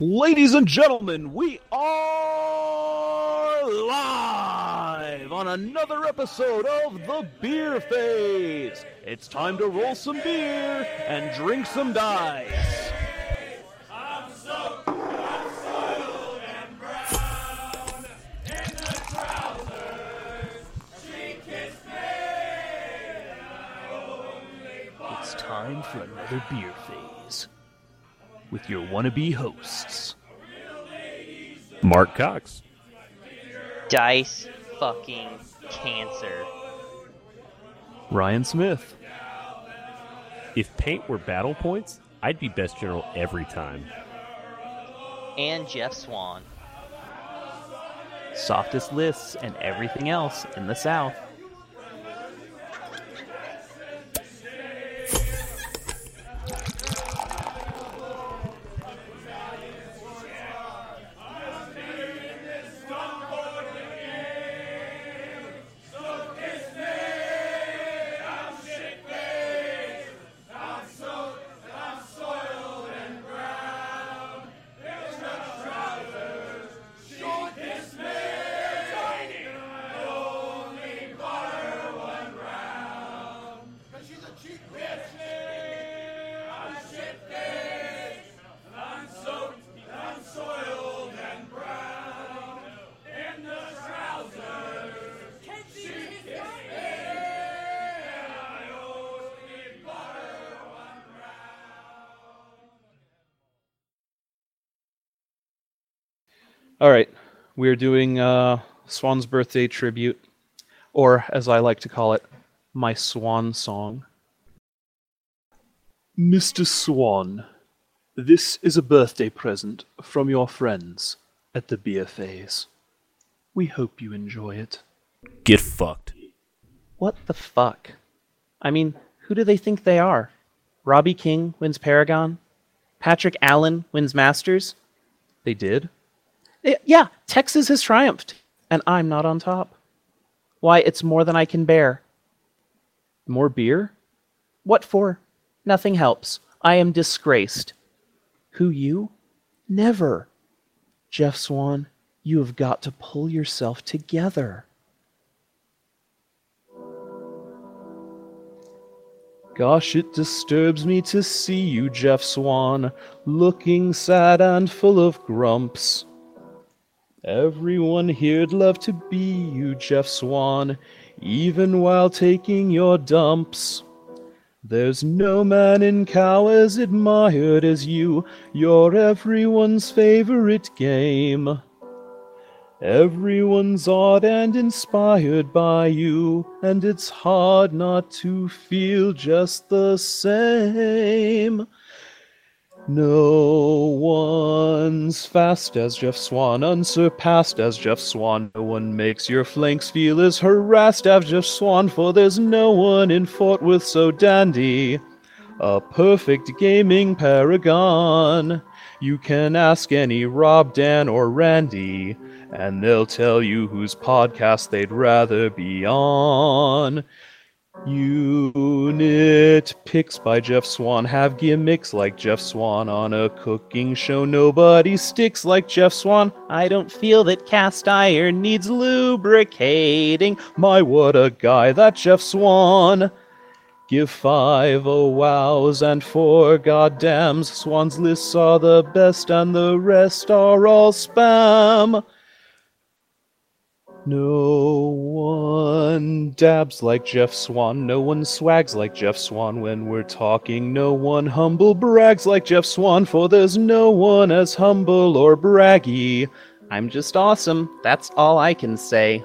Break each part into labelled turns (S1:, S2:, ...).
S1: Ladies and gentlemen, we are live on another episode of The Beer Phase. It's time to roll some beer and drink some dice. It's time for another beer phase with your wannabe hosts.
S2: Mark Cox.
S3: Dice fucking cancer.
S1: Ryan Smith.
S2: If paint were battle points, I'd be best general every time.
S3: And Jeff Swan.
S1: Softest lists and everything else in the South. All right, we're doing uh, Swan's birthday tribute, or as I like to call it, my swan song. Mr. Swan, this is a birthday present from your friends at the Beer Phase. We hope you enjoy it.
S2: Get fucked.
S3: What the fuck? I mean, who do they think they are? Robbie King wins Paragon? Patrick Allen wins Masters?
S1: They did?
S3: Yeah, Texas has triumphed, and I'm not on top. Why, it's more than I can bear.
S1: More beer?
S3: What for? Nothing helps. I am disgraced.
S1: Who, you? Never. Jeff Swan, you have got to pull yourself together. Gosh, it disturbs me to see you, Jeff Swan, looking sad and full of grumps. Everyone here'd love to be you, Jeff Swan, even while taking your dumps. There's no man in Cow as admired as you, you're everyone's favorite game. Everyone's awed and inspired by you, and it's hard not to feel just the same. No one's fast as Jeff Swan, unsurpassed as Jeff Swan. No one makes your flanks feel as harassed as Jeff Swan, for there's no one in Fort Worth so dandy. A perfect gaming paragon. You can ask any Rob, Dan, or Randy, and they'll tell you whose podcast they'd rather be on. Unit picks by Jeff Swan have gimmicks like Jeff Swan on a cooking show. Nobody sticks like Jeff Swan.
S3: I don't feel that cast iron needs lubricating.
S1: My, what a guy, that Jeff Swan. Give five oh wows and four goddams. Swan's lists are the best, and the rest are all spam. No one dabs like Jeff Swan. No one swags like Jeff Swan when we're talking. No one humble brags like Jeff Swan, for there's no one as humble or braggy.
S3: I'm just awesome. That's all I can say.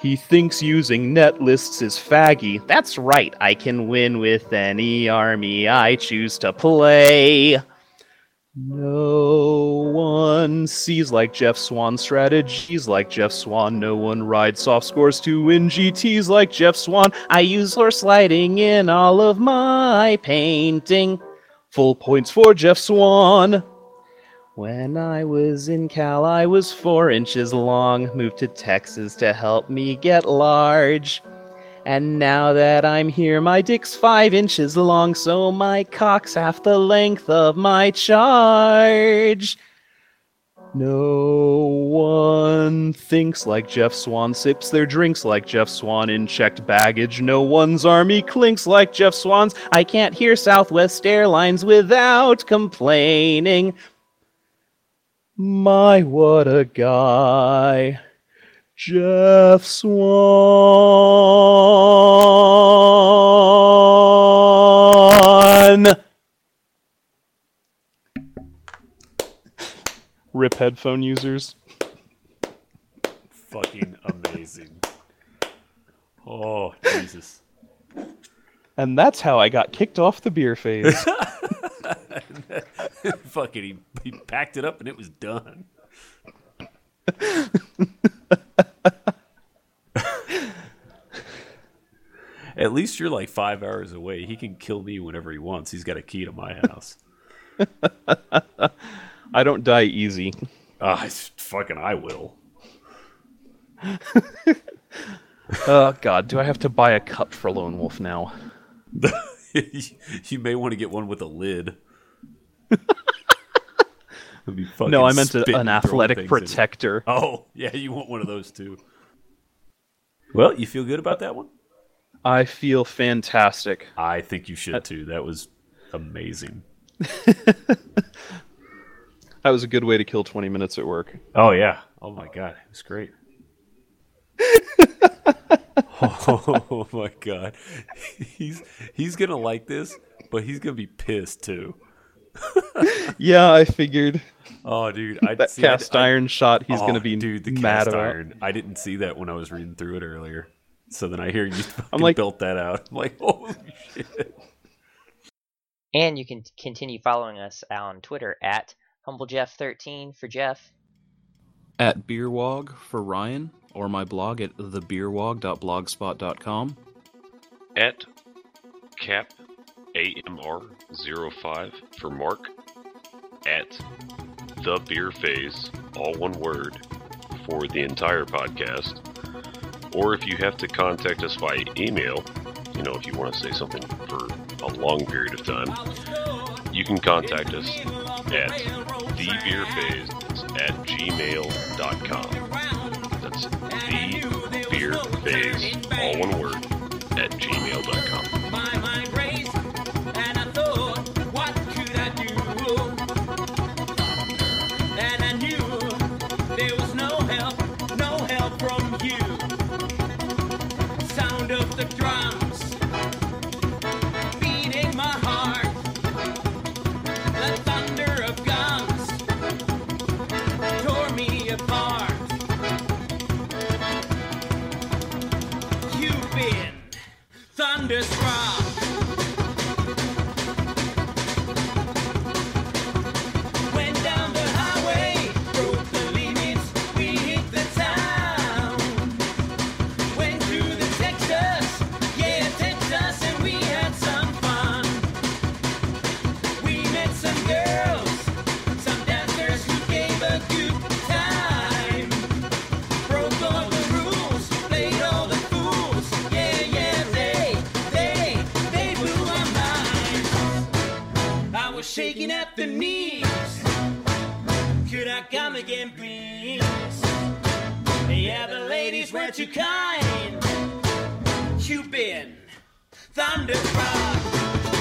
S1: He thinks using net lists is faggy.
S3: That's right. I can win with any army I choose to play.
S1: No one sees like Jeff Swan strategies like Jeff Swan. No one rides soft scores to win GTs like Jeff Swan.
S3: I use horse sliding in all of my painting.
S1: Full points for Jeff Swan.
S3: When I was in Cal, I was four inches long. Moved to Texas to help me get large. And now that I'm here, my dick's five inches long, so my cock's half the length of my charge.
S1: No one thinks like Jeff Swan, sips their drinks like Jeff Swan in checked baggage. No one's army clinks like Jeff Swan's.
S3: I can't hear Southwest Airlines without complaining.
S1: My, what a guy. Jeff Swan. Rip headphone users.
S2: Fucking amazing. Oh, Jesus.
S1: And that's how I got kicked off the beer phase.
S2: Fucking, he, he packed it up and it was done. At least you're like five hours away. He can kill me whenever he wants. He's got a key to my house.
S1: I don't die easy.
S2: Ah, fucking I will.
S1: Oh god, do I have to buy a cup for Lone Wolf now?
S2: you may want to get one with a lid. Be
S1: No, I meant a, an athletic
S2: things in it.
S1: protector.
S2: Oh, yeah, you want one of those too. Well, you feel good about that one?
S1: I feel fantastic.
S2: I think you should too. That was amazing.
S1: That was a good way to kill 20 minutes at work.
S2: Oh yeah. Oh my god, it was great. oh my god. He's he's gonna like this, but he's gonna be pissed too.
S1: Yeah, I figured
S2: Oh dude, I
S1: that
S2: see, I-
S1: cast
S2: I-
S1: iron shot he's
S2: oh,
S1: going to be
S2: dude the
S1: mad
S2: cast
S1: about.
S2: iron. I didn't see that when I was reading through it earlier. So then I hear you I'm
S1: like-
S2: built that out. I'm like, holy shit.
S4: And you can continue following us on Twitter at HumbleJeff13 for Jeff.
S1: At Beerwog for Ryan, or my blog at thebeerwog.blogspot.com.
S5: at cap AMR05 for Mark at the beer phase, all one word, for the entire podcast. Or if you have to contact us via email, you know, if you want to say something for a long period of time, you can contact us at thebeerphase at gmail.com. That's thebeerphase, all one word,
S6: You've thunderstruck. Ladies were too kind. You've been thunderstruck.